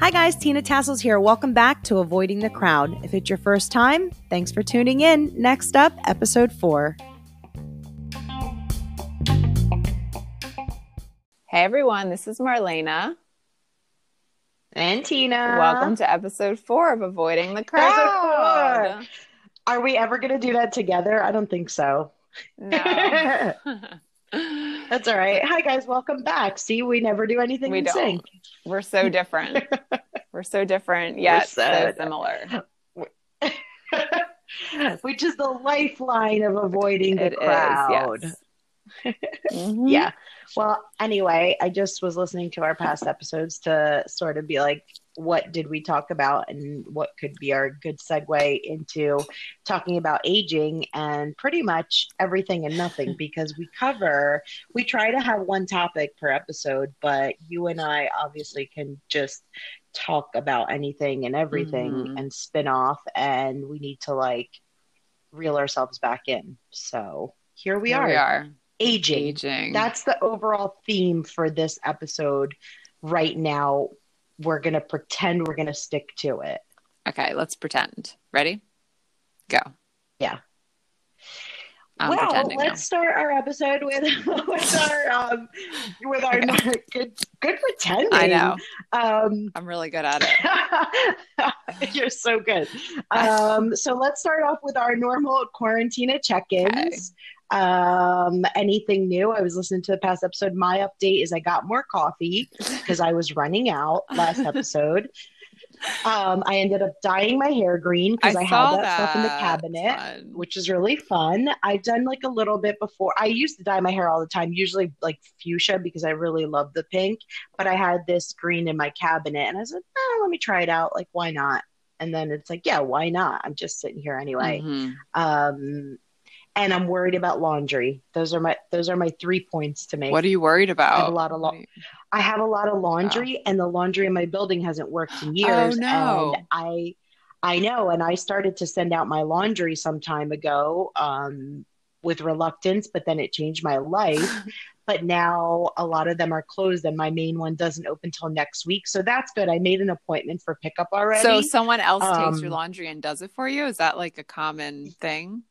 Hi, guys. Tina Tassels here. Welcome back to Avoiding the Crowd. If it's your first time, thanks for tuning in. Next up, episode four. Hey everyone, this is Marlena. And Tina. Welcome to episode four of Avoiding the Crowd. Are we ever going to do that together? I don't think so. No. That's all right. Hi, guys. Welcome back. See, we never do anything We in don't. sync. We're so different. We're so different, yet so, so similar. Which is the lifeline of avoiding the It is, crowd. yes. Mhm. Yeah. Well, anyway, I just was listening to our past episodes to sort of be like, what did we talk about and what could be our good segue into talking about aging and pretty much everything and nothing because we cover, we try to have one topic per episode, but you and I obviously can just talk about anything and everything Mhm. and spin off, and we need to like reel ourselves back in. So here we Here are we are. Aging. Aging. That's the overall theme for this episode right now. We're going to pretend we're going to stick to it. okay, let's pretend. Ready? Go. Yeah. I'm well, let's now. start our episode with with our um with our Okay. good good pretending. I know. Um I'm really good at it. You're so good. Um, so let's start off with our normal quarantina check-ins. Um, anything new? I was listening to the past episode. My update is I got more coffee because I was running out last episode. Um, I ended up dyeing my hair green because I, saw had that, stuff in the cabinet Fun. which is really fun. I've done like a little bit before. I used to dye my hair all the time, usually like fuchsia because I really love the pink. But I had this green in my cabinet and I said, oh, let me try it out. Like, why not? And then it's like, yeah, why not? I'm just sitting here anyway. Mhm. Um, and I'm worried about laundry. Those are my those are my three points to make. What are you worried about? I have a lot of What lo- do you- I have a lot of laundry, and the laundry in my building hasn't worked in years. Oh, no. And I, I know, and I started to send out my laundry some time ago um, with reluctance, but then it changed my life. but now a lot of them are closed, and my main one doesn't open till next week. So that's good. I made an appointment for pickup already. So someone else takes your Um, laundry and does it for you? Is that like a common thing?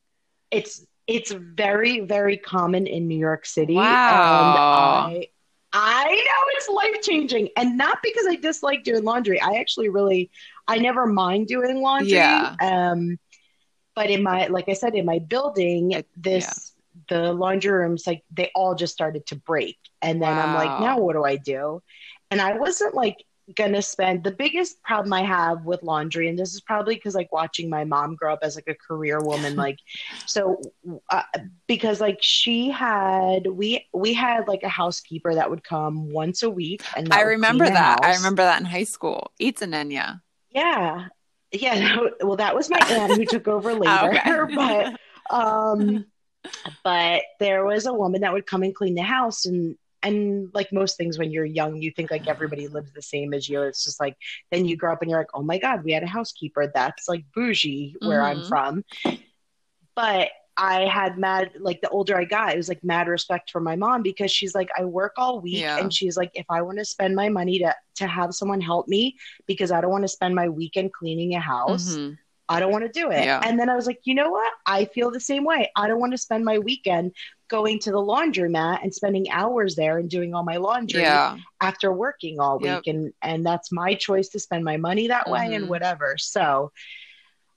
It's it's very very common in New York City. Wow. And I I know it's life changing, and not because I dislike doing laundry. I actually really I never mind doing laundry. Yeah. Um, but in my like I said in my building, It- this the laundry rooms like they all just started to break, and then I'm like, now what do I do? And I wasn't like gonna spend the biggest problem I have with laundry, and this is probably because like watching my mom grow up as like a career woman, like so uh, because like she had we we had like a housekeeper that would come once a week, and I remember that. I remember that in high school. It's an Enya. Yeah, yeah. Well, that was my aunt who took over later, Oh, okay. but um, but there was a woman that would come and clean the house and. And like most things, when you're young, you think like everybody lives the same as you. It's just like then you grow up and you're like, oh my god, we had a housekeeper. That's like bougie where I'm Mhm. from. But I had mad like the older I got, it was like mad respect for my mom because she's like, I work all week, Yeah. and she's like, if I want to spend my money to to have someone help me because I don't want to spend my weekend cleaning a house. Mhm. I don't want to do it. Yeah. And then I was like, you know what? I feel the same way. I don't want to spend my weekend going to the laundromat and spending hours there and doing all my laundry Yeah. after working all Yep. week. And and that's my choice to spend my money that way Mhm. and whatever. So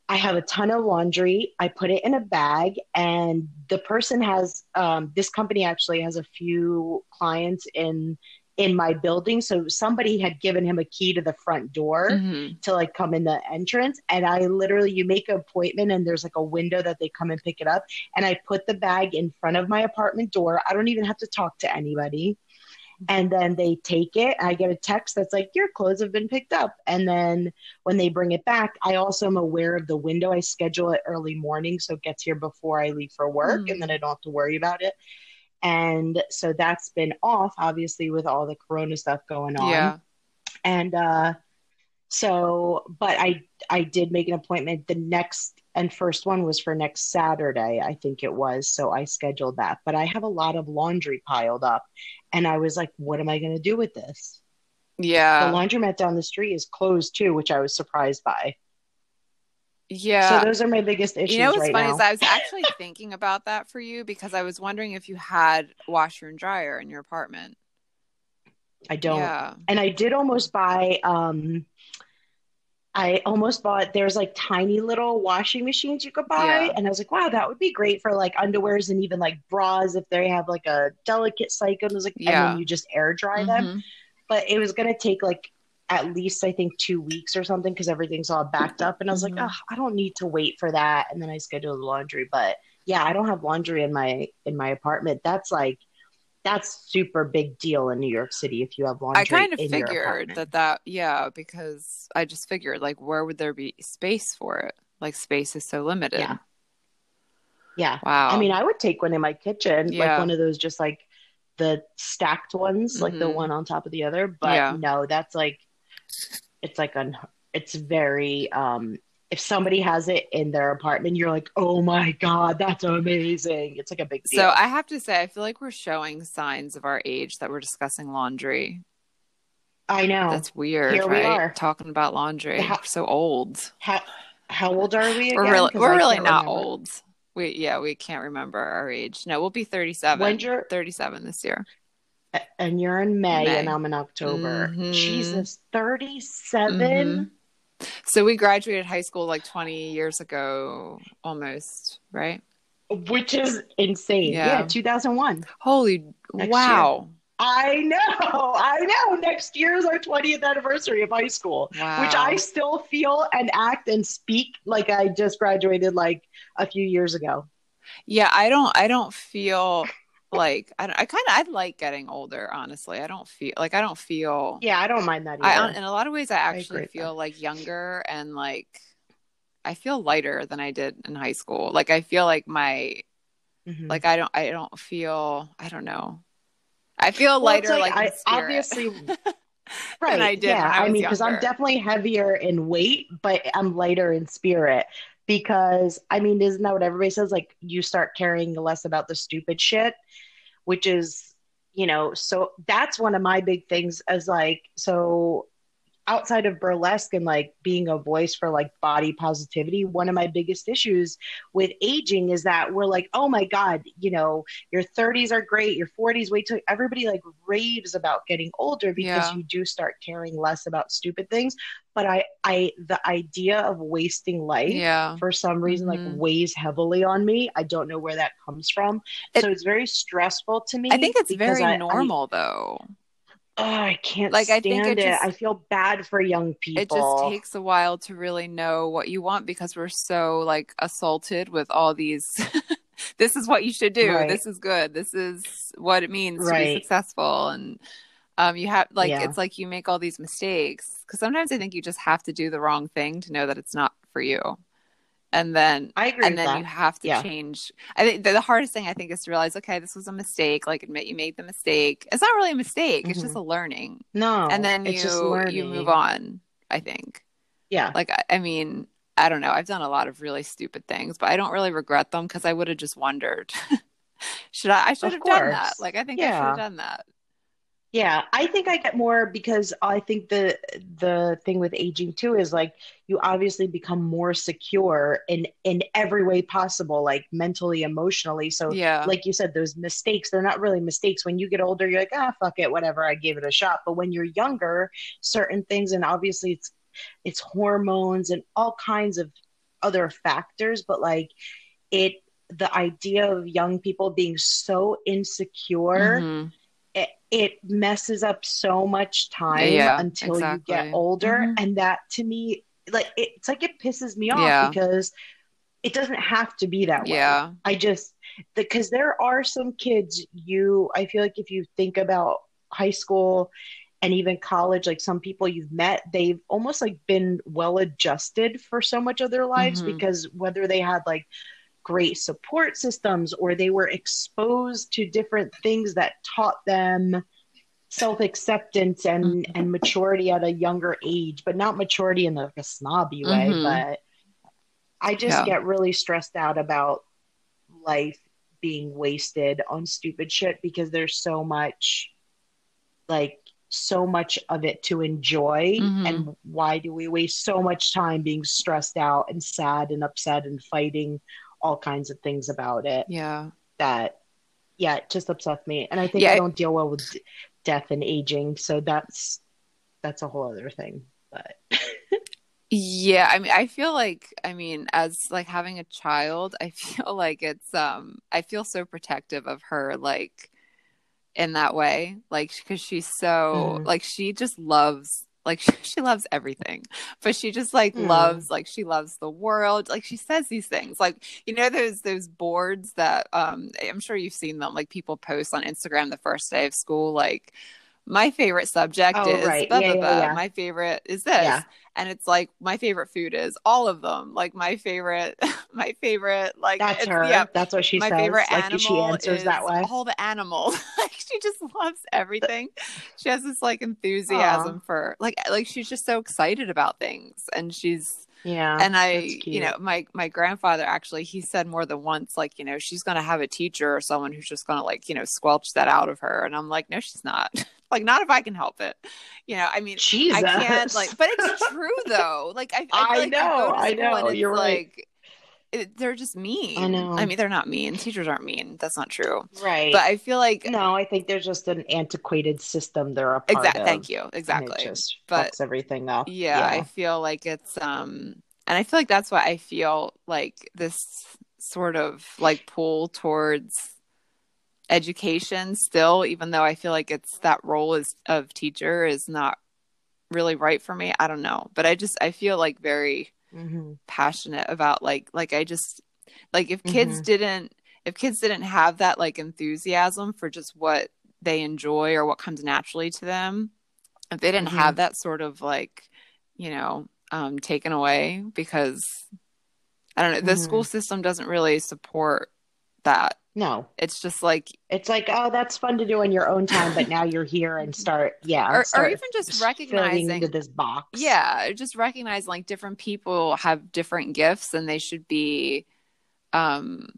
I have a ton of laundry. I put it in a bag, and the person has um, this company actually has a few clients in in my building. So somebody had given him a key to the front door Mhm. to like come in the entrance. And i literally you make an appointment and there's like a window that they come and pick it up. And i put the bag in front of my apartment door. I don't even have to talk to anybody. And then they take it. I get a text that's like your clothes have been picked up. And then when they bring it back i also am aware of the window. I schedule it early morning so it gets here before i leave for work Mm. and then i don't have to worry about it and so that's been off obviously with all the corona stuff going on Yeah. and uh so but i i did make an appointment the next and first one was for next Saturday, I think it was. So I scheduled that. But I have a lot of laundry piled up, and I was like, what am I going to do with this? Yeah. The laundromat down the street is closed too, which I was surprised by. Yeah. So those are my biggest issues you know what's right funny now. is I was actually thinking about that for you because I was wondering if you had washer and dryer in your apartment. I don't. Yeah. And I did almost buy um I almost bought there's like tiny little washing machines you could buy Yeah. and I was like, wow, that would be great for like underwears and even like bras if they have like a delicate cycle. And, like, and Yeah. then you just air dry them. Mhm. But it was gonna take like at least I think two weeks or something because everything's all backed up. And I was Mhm. like, oh, I don't need to wait for that. And then I scheduled the laundry. But yeah, I don't have laundry in my in my apartment. That's like that's super big deal in New York City if you have laundry. I kind of figured that that yeah because I just figured like where would there be space for it? Like space is so limited. Yeah. Yeah. Wow. I mean, I would take one in my kitchen, Yeah. like one of those just like the stacked ones, like the Mhm. one on top of the other. But Yeah. no, that's like, it's like, un- it's very, um, if somebody has it in their apartment, you're like, oh my God, that's amazing. It's like a big deal. So I have to say, I feel like we're showing signs of our age that we're discussing laundry. I know. That's weird, Here we right? are. Talking about laundry. How- We're so old. how, how old are we again? We're really, we're really not remember. old. We yeah, we can't remember our age. No, we'll be thirty-seven. When's your- 37 this year. And you're in May, May. and I'm in October. Mhm. Jesus, 37? Mhm. So we graduated high school like twenty years ago, almost, right? Which is insane. Yeah. yeah 2001. Holy Next wow, I know, I know. Next year is our 20th anniversary of high school, wow. which I still feel and act and speak like I just graduated like a few years ago. Yeah, I don't. I don't feel like I. don't- I kind of. I like getting older. Honestly, I don't feel like I don't feel. Yeah, I don't mind that either. I in a lot of ways I actually with feel like younger and like I feel lighter than I did in high school. Like I feel like my Mhm. like I don't I don't feel I don't know. I feel Well, lighter like, I, obviously, right? I did yeah, when I mean, because I'm definitely heavier in weight, but I'm lighter in spirit. Because I mean, isn't that what everybody says? Like, you start caring less about the stupid shit, which is, you know, so that's one of my big things. As like, so outside of burlesque and like being a voice for like body positivity, one of my biggest issues with aging is that we're like, oh my god, you know, your 30s are great, your 40s wait till everybody like raves about getting older because Yeah. you do start caring less about stupid things. But I, I, the idea of wasting life Yeah. for some reason Mhm. like weighs heavily on me. I don't know where that comes from. It- so it's very stressful to me. I think it's very I- I- normal though. Oh, I can't Like, I think it it. just- I feel bad for young people. It just takes a while to really know what you want because we're so like assaulted with all these this is what you should do. Right. This is good. This is what it means to be successful and um you have like Yeah. it's like you make all these mistakes cuz sometimes I think you just have to do the wrong thing to know that it's not for you. And then I agree and then that. you have to Yeah. change. I think the, the hardest thing I think is to realize, okay, this was a mistake. Like admit you made the mistake. It's not really a mistake. It's just a learning. no, and then Mm-hmm. you you move on. I think. Yeah, Like I, I mean, I don't know. I've done a lot of really stupid things, but I don't really regret them because I would have just wondered. should I? I should Of have done that. Like I think I should have done that. Yeah. I think I get more because I think the the thing with aging too is like you obviously become more secure in in every way possible, like mentally, emotionally. So Yeah. like you said, those mistakes, they're not really mistakes. When you get older, you're like, ah, fuck it, whatever, I gave it a shot. But when you're younger, certain things, and obviously it's it's hormones and all kinds of other factors, but like it the idea of young people being so insecure, Mhm. It, it messes up so much time Yeah, until you get older. Mhm. And that to me, like it's like it pisses me off Yeah. because it doesn't have to be that way. Yeah. I just because there are some kids you I feel like if you think about high school and even college like some people you've met they've almost like been well adjusted for so much of their lives Mhm. because whether they had like great support systems or they were exposed to different things that taught them self-acceptance and Mhm. and maturity at a younger age but not maturity in like a snobby way Mhm. but I just Yeah. get really stressed out about life being wasted on stupid shit because there's so much like so much of it to enjoy Mhm. and why do we waste so much time being stressed out and sad and upset and fighting all kinds of things about it Yeah. that yeah it just upsets me and i think Yeah. i don't deal well with d- death and aging so that's that's a whole other thing but Yeah, I mean, I feel like, I mean, as like having a child, I feel like it's, um, I feel so protective of her, like in that way, like, because she's so, Mhm. like, she just loves, like, she loves everything, but she just like Mm. loves, like, she loves the world. Like, she says these things, like, you know, those, those boards that, um, I'm sure you've seen them, like, people post on Instagram the first day of school, like, my favorite subject Oh, is right. blah, Yeah, blah, yeah, blah. yeah. my favorite is this. And it's like my favorite food is all of them like my favorite my favorite like that's her. yeah that's what she my says. favorite like animal she answers is that way. all the animals. Like she just loves everything. She has this like enthusiasm for like like she's just so excited about things and she's yeah and I, you know, my my grandfather actually he said more than once, like, you know, she's gonna have a teacher or someone who's just gonna like, you know, squelch that out of her. And I'm like, no, she's not. like, not if I can help it. You know, I mean, Jesus. I can't like, but it's true though. Like, I, I, I like know, to I know, you're right. like, it, they're just mean. I know. I mean, they're not mean. Teachers aren't mean. That's not true. right. But I feel like no, I think there's just an antiquated system they're a exactly. Thank you. Exactly. Just But- fucks everything up. yeah, I feel like it's um and I feel like that's why I feel like this sort of like pull towards education still even though I feel like it's that role is of teacher is not really right for me. I don't know, but I just I feel like very Mhm. passionate about like like I just like if kids didn't if kids didn't have that like enthusiasm for just what they enjoy or what comes naturally to them if they didn't Mhm. have that sort of like you know um taken away because I don't know the school system doesn't really support that No, it's just like it's like, oh, that's fun to do in your own time, but now you're here and start, yeah, or, or even just recognizing into this box. yeah just recognize like different people have different gifts and they should be um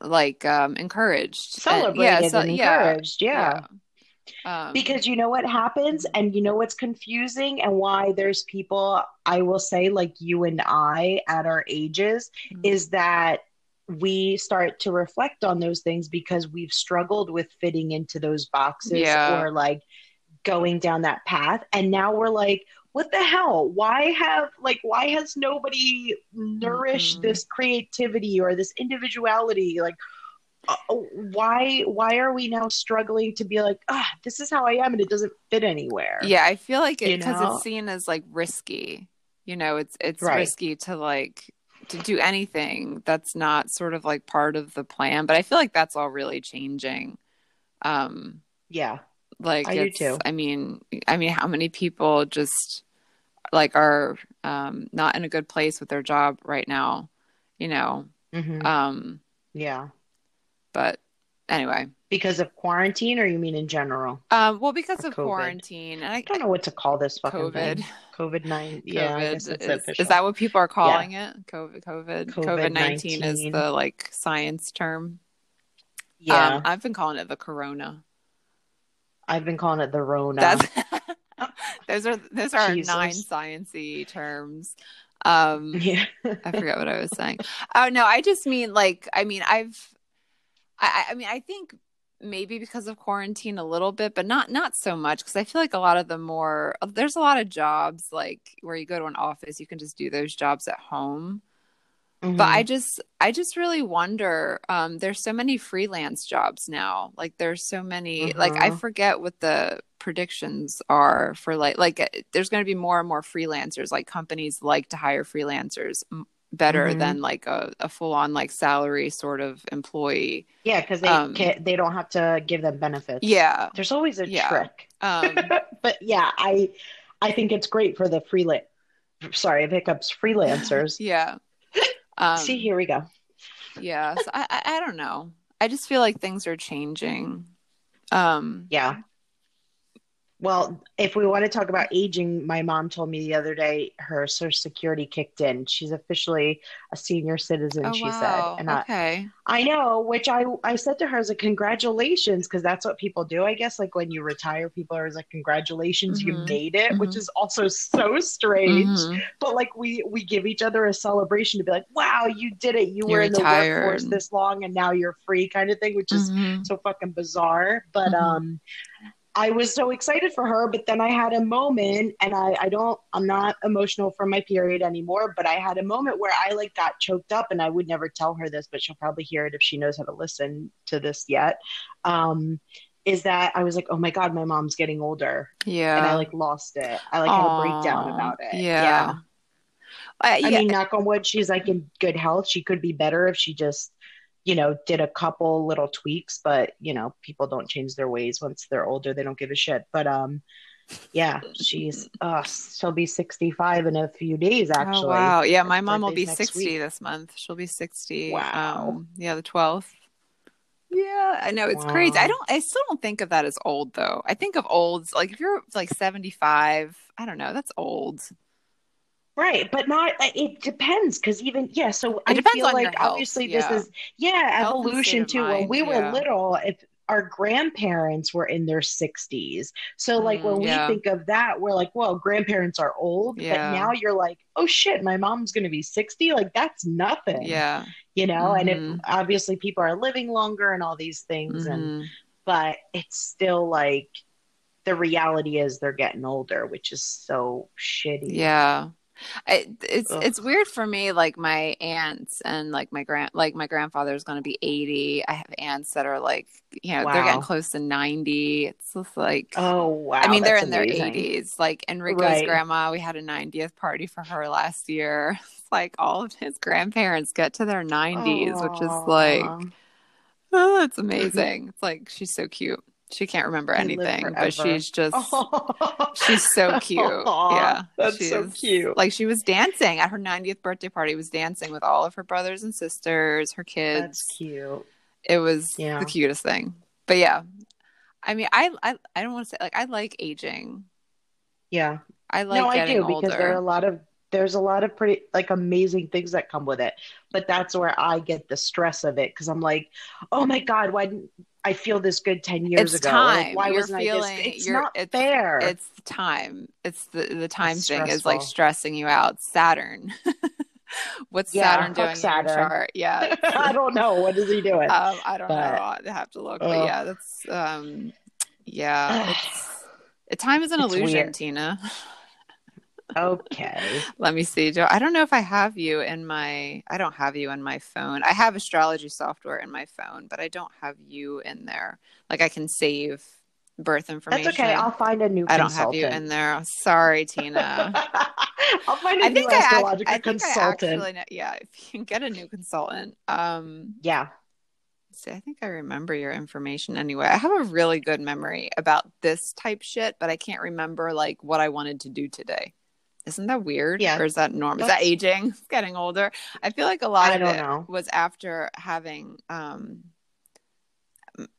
like um encouraged And- celebrated so- and encouraged. Yeah. yeah. Um, Because you know what happens, and you know what's confusing, and why there's people, I will say, like you and I at our ages, Mhm. is that we start to reflect on those things because we've struggled with fitting into those boxes Yeah. or like going down that path. And now we're like, what the hell? Why have like why has nobody nourished Mhm. this creativity or this individuality? Like uh, why why are we now struggling to be like ah this is how i am and it doesn't fit anywhere yeah i feel like it because it's seen as like risky you know it's it's Right. risky to like to do anything that's not sort of like part of the plan but i feel like that's all really changing um yeah like I do too. i mean i mean how many people just like are um not in a good place with their job right now you know Mhm. um yeah but anyway. Because of quarantine or you mean in general? Um well because Or of COVID. quarantine and i i don't know what to call this fucking covid. thing. Covid 9 yeah is, is that what people are calling it? Covid covid covid 19 is the like science term? Yeah. Um, i've been calling it the corona. I've been calling it the rona. That's those are those are Jesus. nine sciency terms. Um yeah. I forgot what I was saying. Oh no, I just mean like I mean I've I I mean I think maybe because of quarantine a little bit, but not not so much because I feel like a lot of the more there's a lot of jobs like where you go to an office, you can just do those jobs at home. Mhm. But I just I just really wonder um there's so many freelance jobs now. Like there's so many like I Mhm. forget what the predictions are for like like uh, there's going to be more and more freelancers like companies like to hire freelancers better Mhm. than like a, a full on like salary sort of employee. yeah because they um, can't, they don't have to give them benefits Yeah. there's always a Yeah. trick Um but yeah i i think it's great for the freelance sorry hiccups freelancers yeah. Um see here we go yeah, so I, I I don't know. I just feel like things are changing. Um yeah Well, if we want to talk about aging, my mom told me the other day her Social Security kicked in. She's officially a senior citizen. Oh she wow. said, and I, okay. I know, which I I said to her as a congratulations because that's what people do. I guess like when you retire, people are like congratulations, you Mhm. made it, which Mhm. is also so strange. Mhm. But like we we give each other a celebration to be like, wow, you did it. You You were in the workforce this long and now you're free, kind of thing, which is Mhm. so fucking bizarre. But Mhm. um I was so excited for her, but then I had a moment and I, I don't I'm not emotional from my period anymore, but I had a moment where I like got choked up and I would never tell her this, but she'll probably hear it if she knows how to listen to this yet. Um is that I was like, Oh my god, my mom's getting older. Yeah. And I like lost it. I like had a breakdown about it. Yeah. I, I yeah. mean, knock on wood, she's like in good health. She could be better if she just, you know, did a couple little tweaks, but you know, people don't change their ways once they're older. They don't give a shit. But um yeah, she's uh she'll be 65 in a few days actually. Oh wow. Yeah, my mom will be 60 week. this month. She'll be 60. Wow. Um, yeah, the 12th. Yeah, I know it's crazy. I don't I still don't think of that as old though. I think of olds like if you're like 75, I don't know, that's old. Right, but not it depends because even yeah, so It I feel like health, obviously yeah. this is yeah, Health evolution too. of When mind, we were little, if our grandparents were in their 60s. So like Mm, when yeah. we think of that, we're like, well, grandparents are old, Yeah. but now you're like, oh shit, my mom's going to be 60, like that's nothing. Yeah. You know, and if Mhm. obviously people are living longer and all these things and Mhm. but it's still like the reality is they're getting older, which is so shitty. Yeah. I, it's Ugh. it's weird for me like my aunts and like my grand like my grandfather's going to be 80 i have aunts that are like you know they're getting close to 90 it's just like Oh wow. i mean they're that's in their 80s like enrico's Right. grandma we had a 90th party for her last year. It's like all of his grandparents get to their 90s which is like oh it's amazing. It's like she's so cute she can't remember anything but she's just She's so cute. Yeah. that's so cute. Like she was dancing at her 90th birthday party, was dancing with all of her brothers and sisters, her kids. That's cute. It was Yeah. the cutest thing. But yeah. I mean, I I, I don't want to say like I like aging. Yeah. I like no, I do older. because there are a lot of there's a lot of pretty like amazing things that come with it. But that's where I get the stress of it because I'm like, oh my god, why didn't I feel this good ten years It's ago? Like, time. why You're wasn't feeling- I this? It's not it's- fair. it's the time. It's the the time It's thing is like stressing you out. Saturn. What's Yeah, Saturn doing in Saturn. your chart? Yeah. I don't know what is he doing. um, I don't But- know. I have to look, but yeah, that's um, yeah. Time is an illusion, weird. Tina. okay. Let me see, Joe. I don't know if I have you in my. I don't have you in my phone. I have astrology software in my phone, but I don't have you in there. Like I can save birth information. That's okay. I'll find a new I don't have you in there. Sorry, Tina. I'll find a I new think I, act- astrological I think I consultant. actually know, yeah. If you can get a new consultant, um, yeah. See, I think I remember your information anyway. I have a really good memory about this type shit, but I can't remember like what I wanted to do today. Isn't that weird? Yeah. Or is that normal? Is that aging? Getting older? I feel like a lot I of it know. was after having um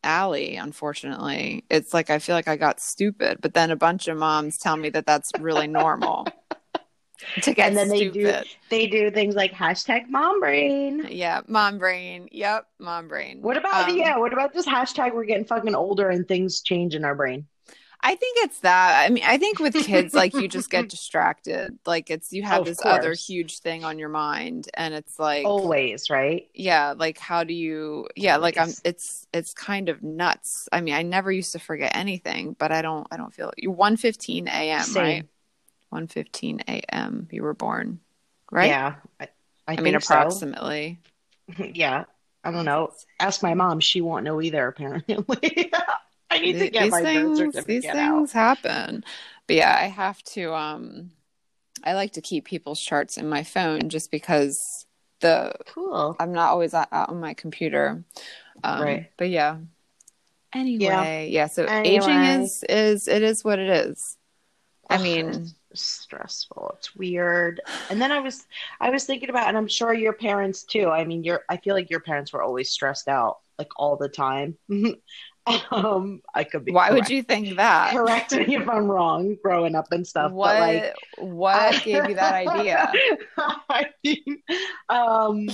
Allie, unfortunately. It's like I feel like I got stupid, but then a bunch of moms tell me that that's really normal to get And then they do- They do things like hashtag mom brain. Yeah, mom brain. Yep, mom brain. What about Um, yeah? What about just hashtag we're getting fucking older and things change in our brain? I think it's that. I mean, I think with kids, like you just get distracted. Like it's you have Of this other huge thing on your mind, and it's like, Always, right? yeah, like how do you? Yeah, like I'm. It's it's kind of nuts. I mean, I never used to forget anything, but I don't. I don't feel you. One fifteen a.m. Right. One fifteen a.m. You were born, right? Yeah. I, I, I, mean, think so. approximately. yeah. I don't know. Ask my mom. She won't know either. Apparently. I need to get these my birth things, certificate these out. things happen but yeah i have to um i like to keep people's charts in my phone just because the Cool. i'm not always out out on my computer um Right. but yeah anyway yeah, so aging is is it is what it is i Ugh, mean it's stressful. It's weird. And then I was I was thinking about and I'm sure your parents too. I mean, your I feel like your parents were always stressed out like all the time. Um, I could be. Why correct. would you think that? correct me if I'm wrong? Growing up and stuff, What but like. what gave you that idea? I mean, um,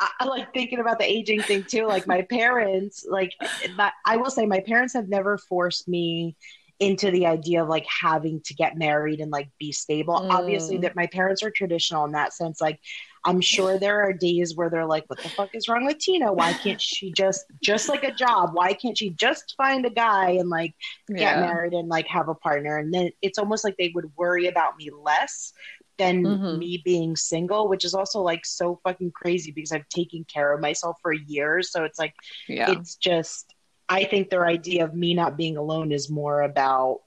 I, I like thinking about the aging thing too. Like my parents, like my, I will say, my parents have never forced me into the idea of like having to get married and like be stable. Mm. Obviously, that my parents are traditional in that sense. Like, I'm sure there are days where they're like, "What the fuck is wrong with Tina? Why can't she just just like a job? Why can't she just find a guy and like get Yeah. married and like have a partner?" And then it's almost like they would worry about me less than Mhm. me being single, which is also like so fucking crazy because I've taken care of myself for years. So it's like Yeah. it's just I think their idea of me not being alone is more about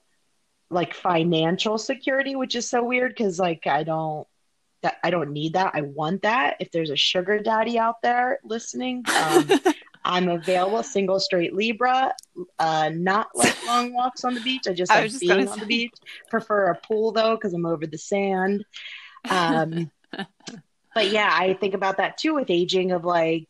like financial security, which is so weird because like I don't that I don't need that. I want that. If there's a sugar daddy out there listening, um, I'm available, single, straight Libra. Uh, not like long walks on the beach. I just I like just being on say- the beach. Prefer a pool though because I'm over the sand. Um, but yeah, I think about that too with aging. Of like,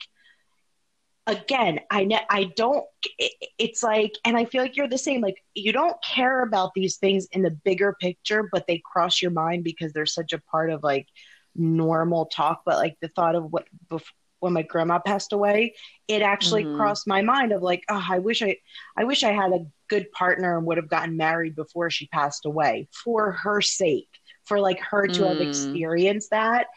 again, I ne- I don't. It, it's like, and I feel like you're the same. Like you don't care about these things in the bigger picture, but they cross your mind because they're such a part of like normal talk. But like the thought of what bef- when my grandma passed away, it actually Mhm. crossed my mind of like, oh, I wish I, I wish I had a good partner and would have gotten married before she passed away for her sake, for like her to have Mm. experienced that.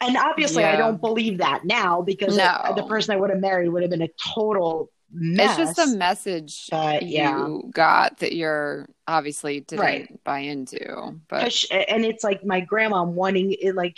And obviously, I don't believe that now because No. the person I would have married would have been a total mess. It's just a message But, yeah. you got that you're obviously didn't Right. buy into. But she- and it's like my grandma wanting it like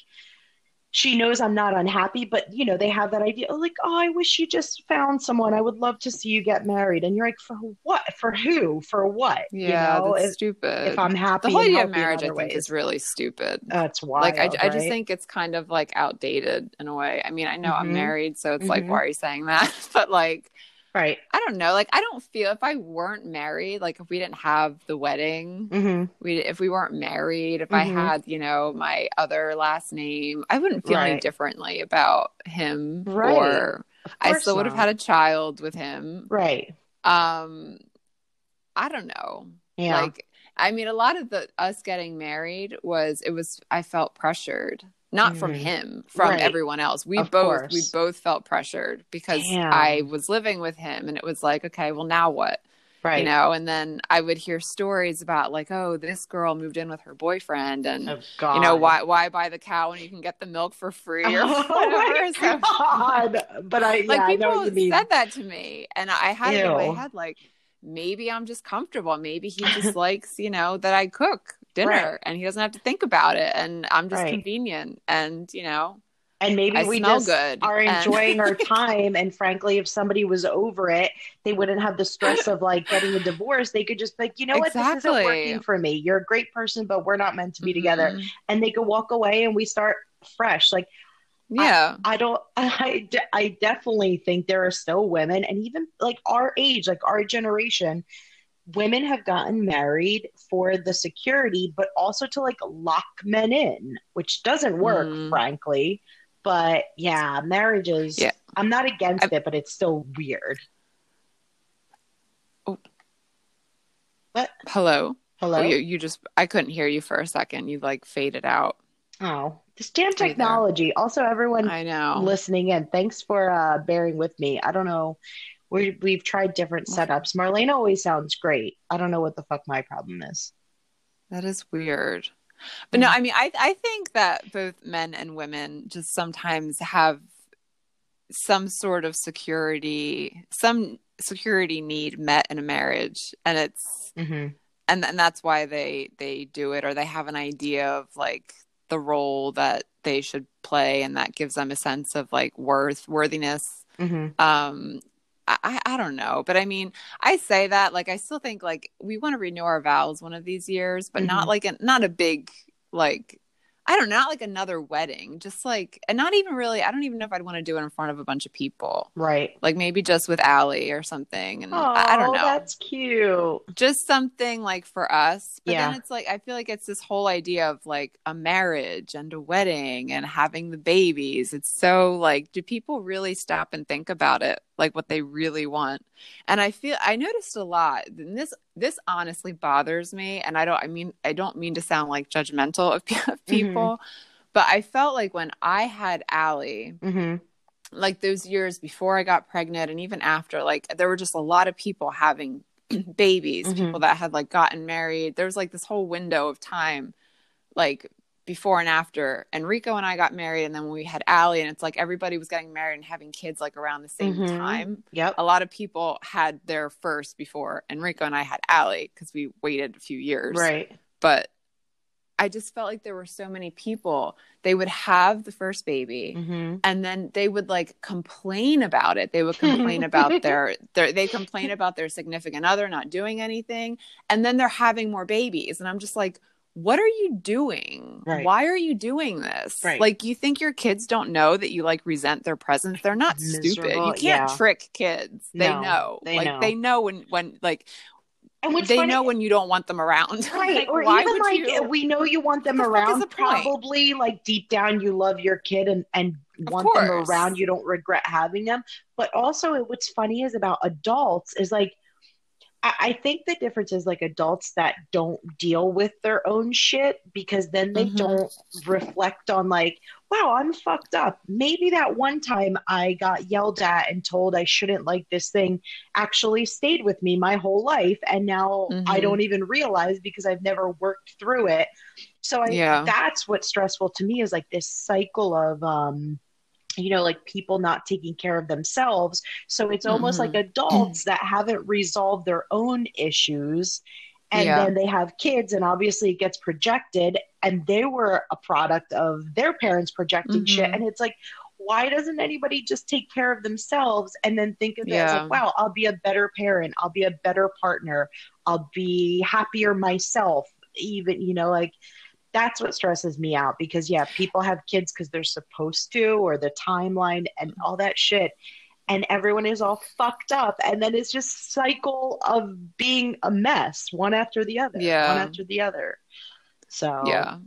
she knows I'm not unhappy, but you know, they have that idea like, oh, I wish you just found someone. I would love to see you get married. And you're like, for what? For who? For what? yeah, you know, that's if, stupid. if I'm happy, the whole idea of marriage, I think, ways. is really stupid. that's wild. like I, I just think it's kind of like outdated in a way. I mean, I know I'm Mhm. married, so it's like, Mhm. why are you saying that? But like, right. I don't know. Like, I don't feel if I weren't married, like if we didn't have the wedding, hmm we if we weren't married, if I Mhm. had, you know, my other last name, I wouldn't feel any differently about him. Right. Or I still would have had a child with him. Right. Um, I don't know. Yeah. Like, I mean, a lot of the us getting married was it was I felt pressured, not from Mhm. him, from Right. everyone else. We Of both we both felt pressured because Damn. I was living with him, and it was like, okay, well now what? right. You know, and then I would hear stories about like, oh, this girl moved in with her boyfriend, and oh, you know why why buy the cow when you can get the milk for free or Oh whatever. my So- God. But I, like yeah, I people mean. said that to me and i had it in my head like maybe i'm just comfortable maybe he just likes you know that i cook dinner Right. and he doesn't have to think about it. And i'm just Right. convenient and you know and maybe I we smell just good, are and- enjoying our time. And frankly if somebody was over it they wouldn't have the stress of like getting a divorce. They could just be like you know what? This isn't working for me. You're a great person but we're not meant to be together. Mhm. and they could walk away and we start fresh. Like yeah. I don't I, I definitely think there are still women and even like our age like our generation women have gotten married for the security but also to like lock men in which doesn't work Mhm. frankly but yeah marriage is Yeah. i'm not against I- it but it's still weird What hello hello Oh, you, you just i couldn't hear you for a second you like faded out oh this damn technology also everyone i know listening in. Thanks for uh, bearing with me. I don't know. We we've tried different setups. Marlene always sounds great. I don't know what the fuck my problem is. That is weird. But no, I mean, I I think that both men and women just sometimes have some sort of security, some security need met in a marriage, and it's Mm-hmm. and and that's why they they do it, or they have an idea of like the role that they should play, and that gives them a sense of like worth worthiness Mm-hmm. um I, I don't know but i mean i say that like i still think like we want to renew our vows one of these years but not Mhm. like a not a big like i don't know not like another wedding just like and not even really i don't even know if i'd want to do it in front of a bunch of people Right. like maybe just with Allie or something and Oh, I, I don't know That's cute. just something like for us but Yeah. then it's like i feel like it's this whole idea of like a marriage and a wedding and having the babies it's so like do people really stop and think about it like what they really want. And I feel I noticed a lot. And this this honestly bothers me. And I don't I mean I don't mean to sound like judgmental of, of people, but I felt like when I had Allie, Mm-hmm. like those years before I got pregnant and even after, like there were just a lot of people having babies, Mhm. people that had like gotten married. There was like this whole window of time, like before and after. And Rico and I got married, and then we had Allie, and it's like everybody was getting married and having kids like around the same Mhm. time. Yep. A lot of people had their first before, and Rico and I had Allie because we waited a few years Right. but I just felt like there were so many people. They would have the first baby Mm-hmm. and then they would like complain about it. They would complain about their their they complain about their significant other not doing anything and then they're having more babies and I'm just like what are you doing? Right. Why are you doing this? Right. Like you think your kids don't know that you like resent their presence? They're not stupid. You can't yeah. trick kids. They No, know. they like know. they know when when like And what's they funny- know when you don't want them around. Right. Like, or why even like you- we know you want them the around. the point? Probably like deep down you love your kid and, and Of want them around. You don't regret having them. But also what's funny is about adults is like I, I think the difference is like adults that don't deal with their own shit because then they Mhm. don't reflect on like, wow, I'm fucked up. Maybe that one time I got yelled at and told I shouldn't like this thing actually stayed with me my whole life. And now I Mhm. don't even realize because I've never worked through it. So I, Yeah. that's what's stressful to me is like this cycle of, um, you know, like people not taking care of themselves. So it's almost Mhm. like adults that haven't resolved their own issues. And Yeah. then they have kids, and obviously it gets projected, and they were a product of their parents projecting shit. Mhm. And it's like, why doesn't anybody just take care of themselves and then think of it as like, wow, I'll be a better parent, I'll be a better partner, I'll be happier myself, even, you know, like that's what stresses me out because yeah, people have kids because they're supposed to or the timeline and mm-hmm. all that shit. And everyone is all fucked up. And then it's just cycle of being a mess, one after the other. Yeah. One after the other. So Yeah.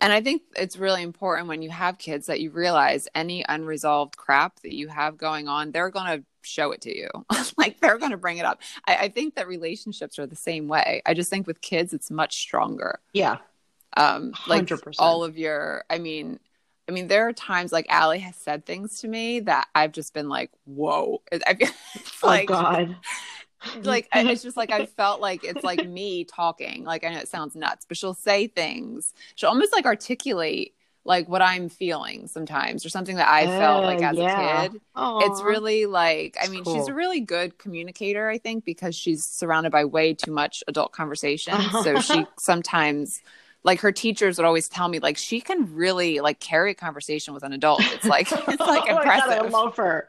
And I think it's really important when you have kids that you realize any unresolved crap that you have going on, they're going to show it to you. like they're going to bring it up. I, I think that relationships are the same way. I just think with kids, it's much stronger. yeah. Um, like 100%. all of your, I mean, I mean, there are times like Allie has said things to me that I've just been like, whoa. I feel Oh like, God. like it's just like I felt like it's like me talking. Like I know it sounds nuts, but she'll say things. She'll almost like articulate like what I'm feeling sometimes, or something that I felt like Uh, as yeah. a kid. Aw. It's really like I mean, cool. she's a really good communicator. I think because she's surrounded by way too much adult conversation, so she sometimes. Like her teachers would always tell me, like she can really like carry a conversation with an adult. It's like it's like oh my God, impressive I love her.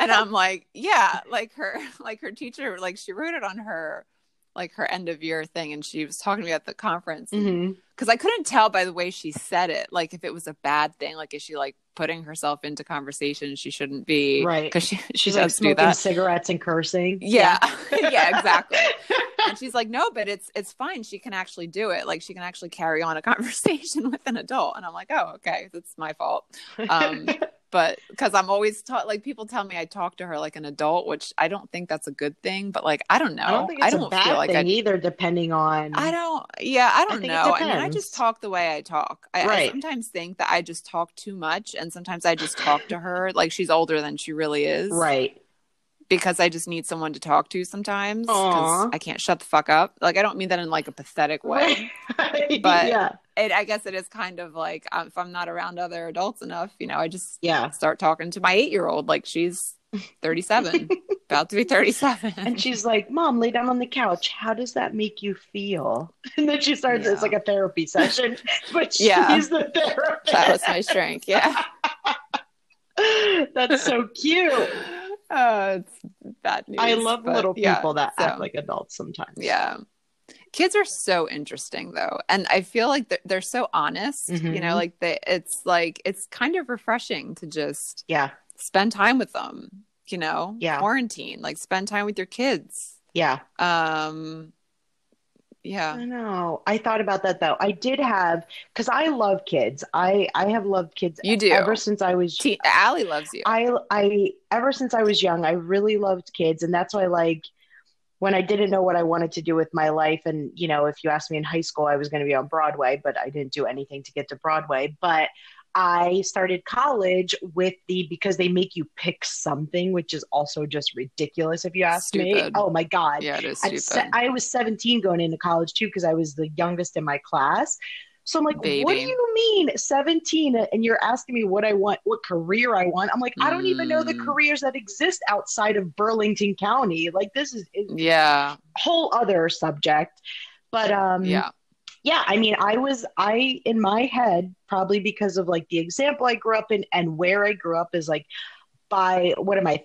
and I'm like, yeah, like her, like her teacher, like she wrote it on her, like her end of year thing, and she was talking to me at the conference because Mhm. I couldn't tell by the way she said it, like if it was a bad thing, like is she like putting herself into conversations she shouldn't be, Right. Because she she She's like does do smoking that. cigarettes and cursing. Yeah, yeah, exactly. and she's like, no, but it's it's fine. She can actually do it. Like she can actually carry on a conversation with an adult. And I'm like, oh, okay, that's my fault. Um, but because I'm always taught, like people tell me I talk to her like an adult, which I don't think that's a good thing. But like, I don't know. I don't think it's a bad feel like thing I. either, depending on. I don't. Yeah, I don't think know. I mean, I just talk the way I talk. I, I sometimes think that I just talk too much, and sometimes I just talk to her like she's older than she really is. Right. Because I just need someone to talk to sometimes. Because I can't shut the fuck up. Like I don't mean that in like a pathetic way. Right. But- yeah. It, I guess it is kind of like um, if I'm not around other adults enough, you know, I just Yeah. start talking to my eight year old like she's 37, about to be 37. And she's like, Mom, lay down on the couch. How does that make you feel? And then she starts, it's like a therapy session, but she's Yeah. the therapist. that was my strength. Yeah. That's so cute. Uh, it's bad news. I love but little yeah, people that so, act like adults sometimes. Yeah. Kids are so interesting though. And I feel like they're, they're so honest, you Mhm. know, like they, it's like, it's kind of refreshing to just Yeah. spend time with them, you know, Yeah. quarantine, like spend time with your kids. Yeah. um yeah. I know. I thought about that though. I did have because I love kids. I I have loved kids. You do. ever since I was. T- Allie loves you. I I ever since I was young, I really loved kids, and that's why like when I didn't know what I wanted to do with my life, and you know, if you asked me in high school, I was going to be on Broadway, but I didn't do anything to get to Broadway. But I started college with the because they make you pick something, which is also just ridiculous if you ask me. Oh my god! yeah, it is stupid. se- I was 17 going into college too because I was the youngest in my class. So I'm like, what do you mean 17 and you're asking me what I want, what career I want? I'm like, I don't even know the Mm. careers that exist outside of Burlington County. Like this is yeah, whole other subject. But um yeah, yeah, I mean, I was I in my head probably because of like the example I grew up in and where I grew up is like by what am I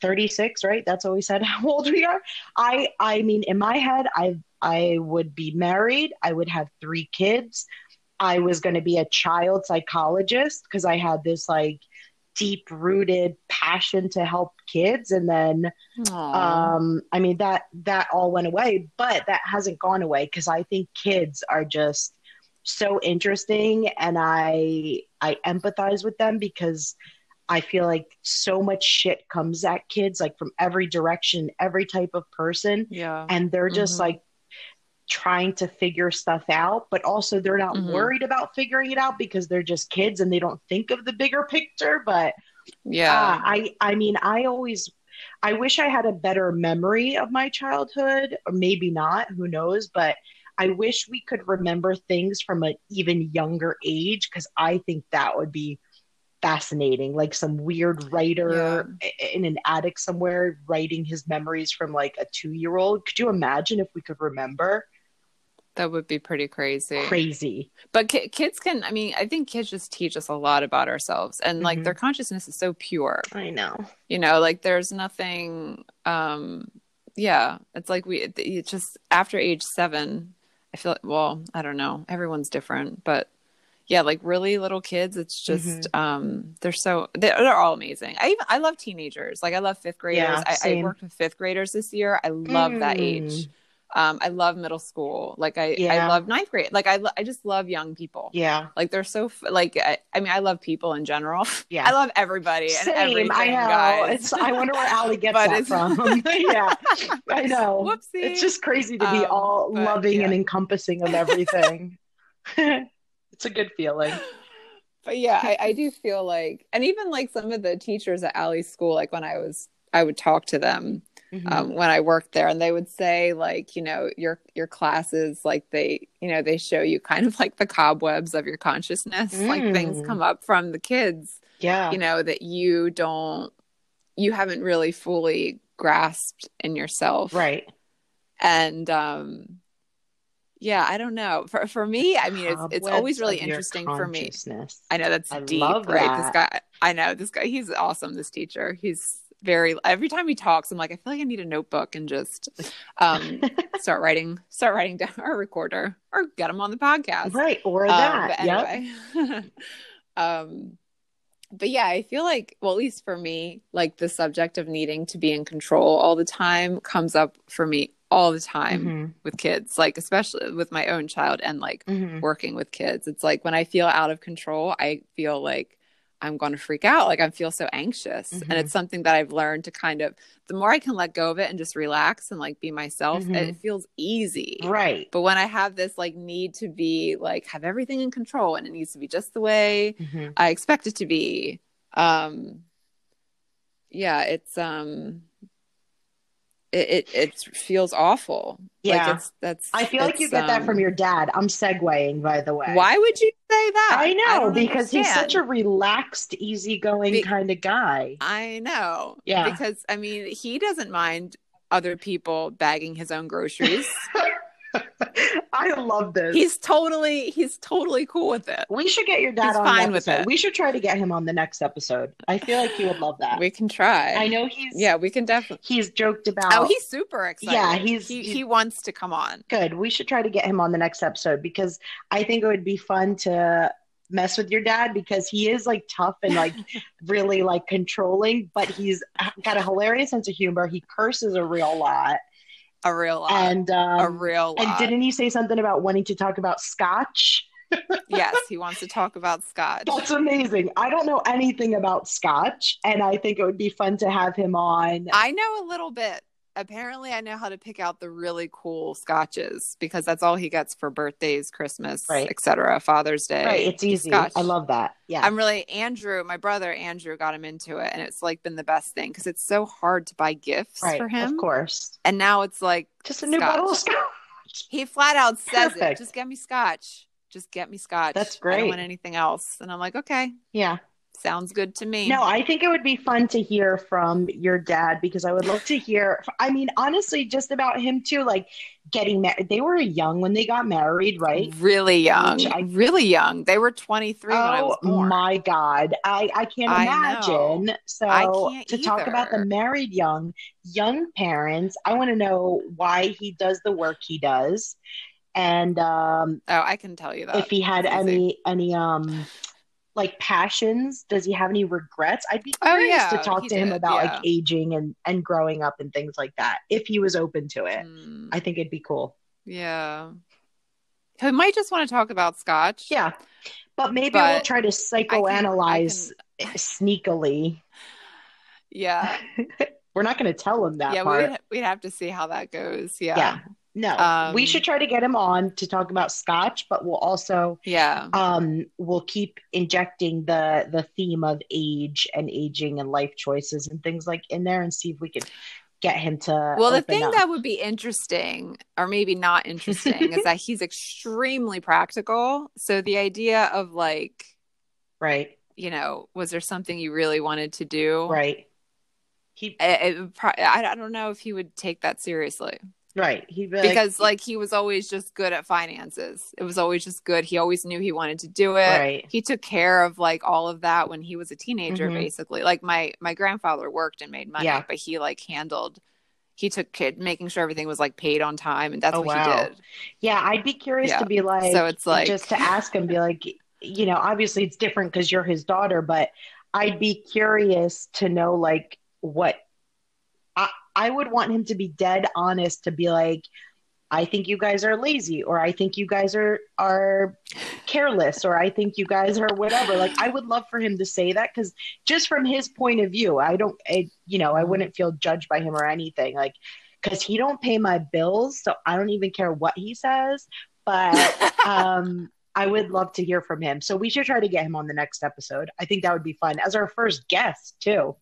36, right? That's what we said how old we are. I I mean, in my head, I I would be married, I would have three kids. I was going to be a child psychologist because I had this like deep rooted passion to help kids. And then um i mean that that all went away but that hasn't gone away because i think kids are just so interesting and i i empathize with them because i feel like so much shit comes at kids like from every direction every type of person. Yeah, and they're just Mhm. like trying to figure stuff out but also they're not Mhm. worried about figuring it out because they're just kids and they don't think of the bigger picture but yeah, uh, I I mean, I always I wish I had a better memory of my childhood, or maybe not, who knows, but I wish we could remember things from an even younger age because I think that would be fascinating. Like some weird writer i- in an attic somewhere writing his memories from like a two year old. Could you imagine if we could remember? That would be pretty crazy. Crazy. But ki- kids can. I mean, I think kids just teach us a lot about ourselves, and like Mhm. their consciousness is so pure. I know. you know like there's nothing um yeah it's like we it- just after age seven i feel like, well i don't know everyone's different but yeah like really little kids it's just um they're so they're, they're all amazing i even i love teenagers like i love fifth graders Yeah, I, I worked with fifth graders this year i love that Mm. age um i love middle school like i i love ninth grade like i, lo- I just love young people Yeah. like they're so f- like I, I mean I love people in general. Yeah. I love everybody and Same. everything, I know. guys. It's, I wonder where Allie gets But that it's- from. yeah, I know. Whoopsie. It's just crazy to be Um, all but, loving yeah. and encompassing of everything. it's a good feeling. but yeah, I, I do feel like, and even like some of the teachers at Allie's school, like when I was, I would talk to them Mm-hmm. um, when I worked there, and they would say like, you know, your your classes, like they, you know, they show you kind of like the cobwebs of your consciousness, like things Mm. come up from the kids, yeah. you know, that you don't, you haven't really fully grasped in yourself, right. and um yeah i don't know for for me i mean it's it's always really interesting for me i know that's I deep right this guy i know this guy he's awesome this teacher he's very every time he talks i'm like i feel like i need a notebook and just um start writing start writing down our recorder or get him on the podcast Right. Or um, that. Yep. anyway. um, but yeah, I feel like, well, at least for me, like the subject of needing to be in control all the time comes up for me all the time Mhm. with kids, like especially with my own child and like Mhm. working with kids. It's like when I feel out of control, I feel like I'm going to freak out. Like I feel so anxious. Mhm. And it's something that I've learned to kind of, the more I can let go of it and just relax and like be myself, Mhm. it feels easy. Right. But when I have this like need to be like have everything in control and it needs to be just the way Mhm. I expect it to be, um yeah, it's um it it, it feels awful. Yeah. Like it's that's I feel like you get that um, from your dad. I'm segueing, by the way. Why would you say that? I know don't because he's such a relaxed, easygoing Be- kind of guy. I know. Yeah. Because I mean, he doesn't mind other people bagging his own groceries. I love this. he's totally he's totally cool with it. we should get your dad he's on fine with episode. it. We should try to get him on the next episode. I feel like he would love that. We can try. I know he's Yeah, we can definitely. he's joked about Oh, he's super excited. Yeah, he's- he, he's- he wants to come on. good. We should try to get him on the next episode because I think it would be fun to mess with your dad because he is like tough and like really like controlling, but he's uh, got a hilarious sense of humor. He curses a real lot. A real lot. And um, a real lot. and didn't he say something about wanting to talk about scotch? yes, he wants to talk about Scotch. That's amazing. I don't know anything about scotch, and I think it would be fun to have him on. I know a little bit. Apparently, I know how to pick out the really cool scotches because that's all he gets for birthdays, Christmas, Right. etc., Father's Day. Right, it's easy. Scotch. I love that. Yeah. I'm really Andrew, my brother Andrew got him into it, and it's like been the best thing because it's so hard to buy gifts right, for him. of course. And now it's like Just a new Scotch. bottle of scotch. he flat out says it, just get me scotch. Just get me scotch. That's I great. don't want anything else. And I'm like, okay, Yeah. Sounds good to me. No, I think it would be fun to hear from your dad because I would love to hear. I mean, honestly, just about him too. Like getting married. They were young when they got married, right? Really young. I- really young. They were 23 when I was Oh my God. I, I can't I imagine. know. So I to talk about the married young, young parents, I want to know why he does the work he does. And um, Oh, I can tell you that. if he had any any um like passions, does he have any regrets? I'd be Oh, curious to talk to him about yeah. like aging and and growing up and things like that. If he was open to it, Mm, I think it'd be cool. yeah. He might just want to talk about scotch. Yeah, but maybe we'll try to I can- I psychoanalyze can- sneakily. Yeah. We're not going to tell him that yeah, we'd, we'd have to see how that goes. Yeah. Yeah. No, Um, we should try to get him on to talk about scotch, but we'll also Yeah. um we'll keep injecting the the theme of age and aging and life choices and things like in there and see if we can get him to Well, the thing up. that would be interesting, or maybe not interesting, is that he's extremely practical. So the idea of like, right you know, was there something you really wanted to do? right he It, it I, I don't know if he would take that seriously right he'd be like, because, like, he was always just good at finances. It was always just good. He always knew he wanted to do it. right He took care of like all of that when he was a teenager, Mhm. basically. Like my my grandfather worked and made money, Yeah. but he like handled. He took kid making sure everything was like paid on time, and that's Oh, what wow. he did. yeah i'd be curious Yeah. to be like So it's like- just to ask him be like you know obviously it's different because you're his daughter but i'd be curious to know like what i would want him to be dead honest to be like I think you guys are lazy, or I think you guys are are careless, or I think you guys are whatever. Like I would love for him to say that because just from his point of view, I don't, I, you know, I wouldn't feel judged by him or anything. Like because he don't pay my bills, so I don't even care what he says. But um, I would love to hear from him. So we should try to get him on the next episode. I think that would be fun as our first guest too.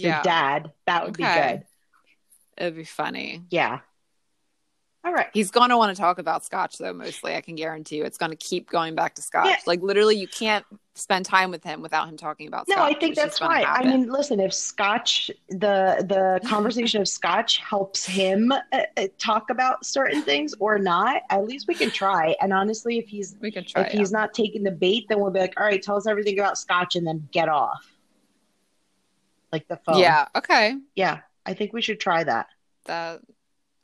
Your yeah, dad, that would Okay. be good. It'd be funny. Yeah. All right. He's going to want to talk about scotch, though. Mostly, I can guarantee you, it's going to keep going back to scotch. Yeah. Like literally, you can't spend time with him without him talking about No, scotch. I think that's right. I mean, listen, if Scotch, the the conversation of Scotch helps him uh, uh, talk about certain things or not, at least we can try. And honestly, if he's we could try. if he's not taking the bait, then we'll be like, all right, tell us everything about Scotch, and then get off, like the phone. yeah. Okay. yeah. I think we should try that. That.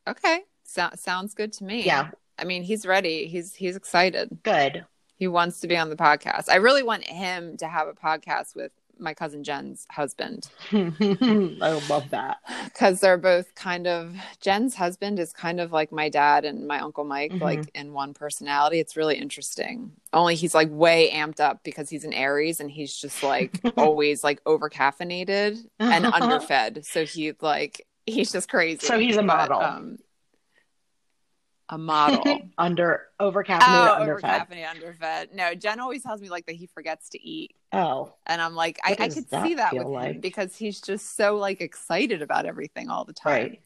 Okay. So, sounds good to me. Yeah, I mean, he's ready. He's he's excited. good. He wants to be on the podcast. I really want him to have a podcast with my cousin Jen's husband I love that. because they're both kind of Jen's husband is kind of like my dad and my uncle Mike, Mhm. like in one personality. It's really interesting. Only he's like way amped up because he's an Aries and he's just like always like over caffeinated and underfed. So he like he's just crazy. So he's a But, model. um, a model. Under over oh, caffeinated, over underfed. caffeinated, underfed. No, Jen always tells me like that he forgets to eat. Oh, And I'm like, I, I could see that with him because he's just so like excited about everything all the time. right.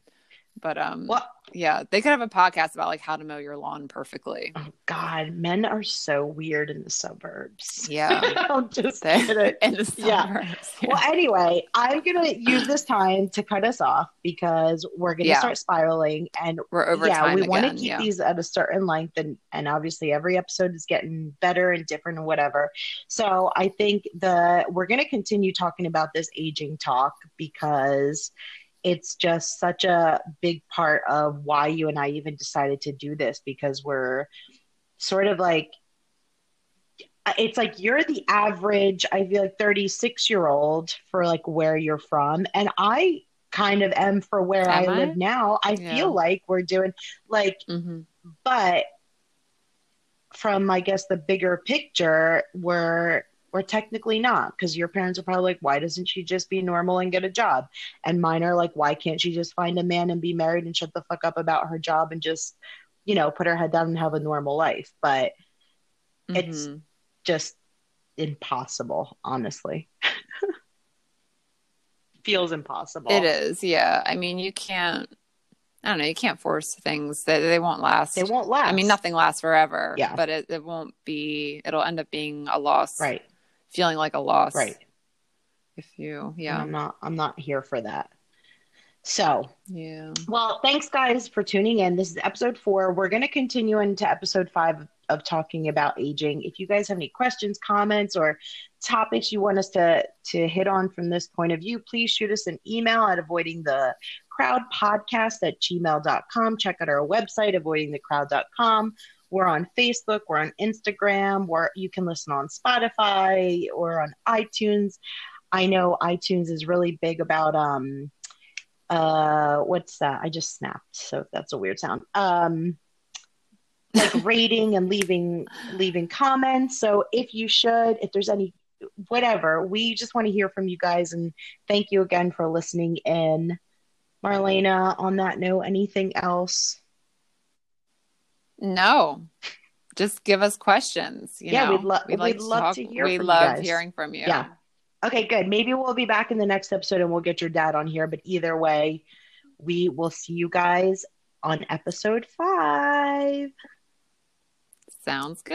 But um, Well, yeah, they could have a podcast about like how to mow your lawn perfectly. Oh God, men are so weird in the suburbs. Yeah, I'm just kidding. in the Yeah. suburbs. Well, anyway, I'm gonna use this time to cut us off because we're gonna Yeah. start spiraling, and We're over yeah, we want to keep yeah. these at a certain length, and and obviously every episode is getting better and different and whatever. So I think the we're gonna continue talking about this aging talk because it's just such a big part of why you and I even decided to do this because we're sort of like it's like you're the average i feel like 36 year old for like where you're from and i kind of am for where I Am I? live now. I Yeah. feel like we're doing like, hmm but from I guess the bigger picture, we're we're technically not because your parents are probably like, why doesn't she just be normal and get a job? And mine are like, why can't she just find a man and be married and shut the fuck up about her job and just, you know, put her head down and have a normal life? But It's- Mhm. just impossible, honestly. Feels impossible. It is, yeah. I mean, you can't. I don't know. You can't force things that they won't last. They won't last. I mean, nothing lasts forever. Yeah. But it, it won't be. It'll end up being a loss. Right. Feeling like a loss. Right. If you, And yeah, I'm not I'm not here for that. So yeah. Well, thanks guys for tuning in. This is episode four. We're going to continue into episode five of talking about aging. If you guys have any questions, comments, or topics you want us to to hit on from this point of view, please shoot us an email at avoiding the crowd podcast at gmail.com. Check out our website, avoidingthecrowd.com. We're on Facebook, we're on Instagram, where you can listen on Spotify or on iTunes. I know iTunes is really big about um uh what's that? I just snapped so that's a weird sound. Um like rating and leaving leaving comments. So if you should if there's any whatever we just want to hear from you guys and thank you again for listening in. Marlena on that note anything else No, just give us questions. You Yeah, know? we'd lo- we'd love to hear We from you love guys. hearing from you. Yeah. okay good maybe we'll be back in the next episode and we'll get your dad on here but either way we will see you guys on episode five Sounds good.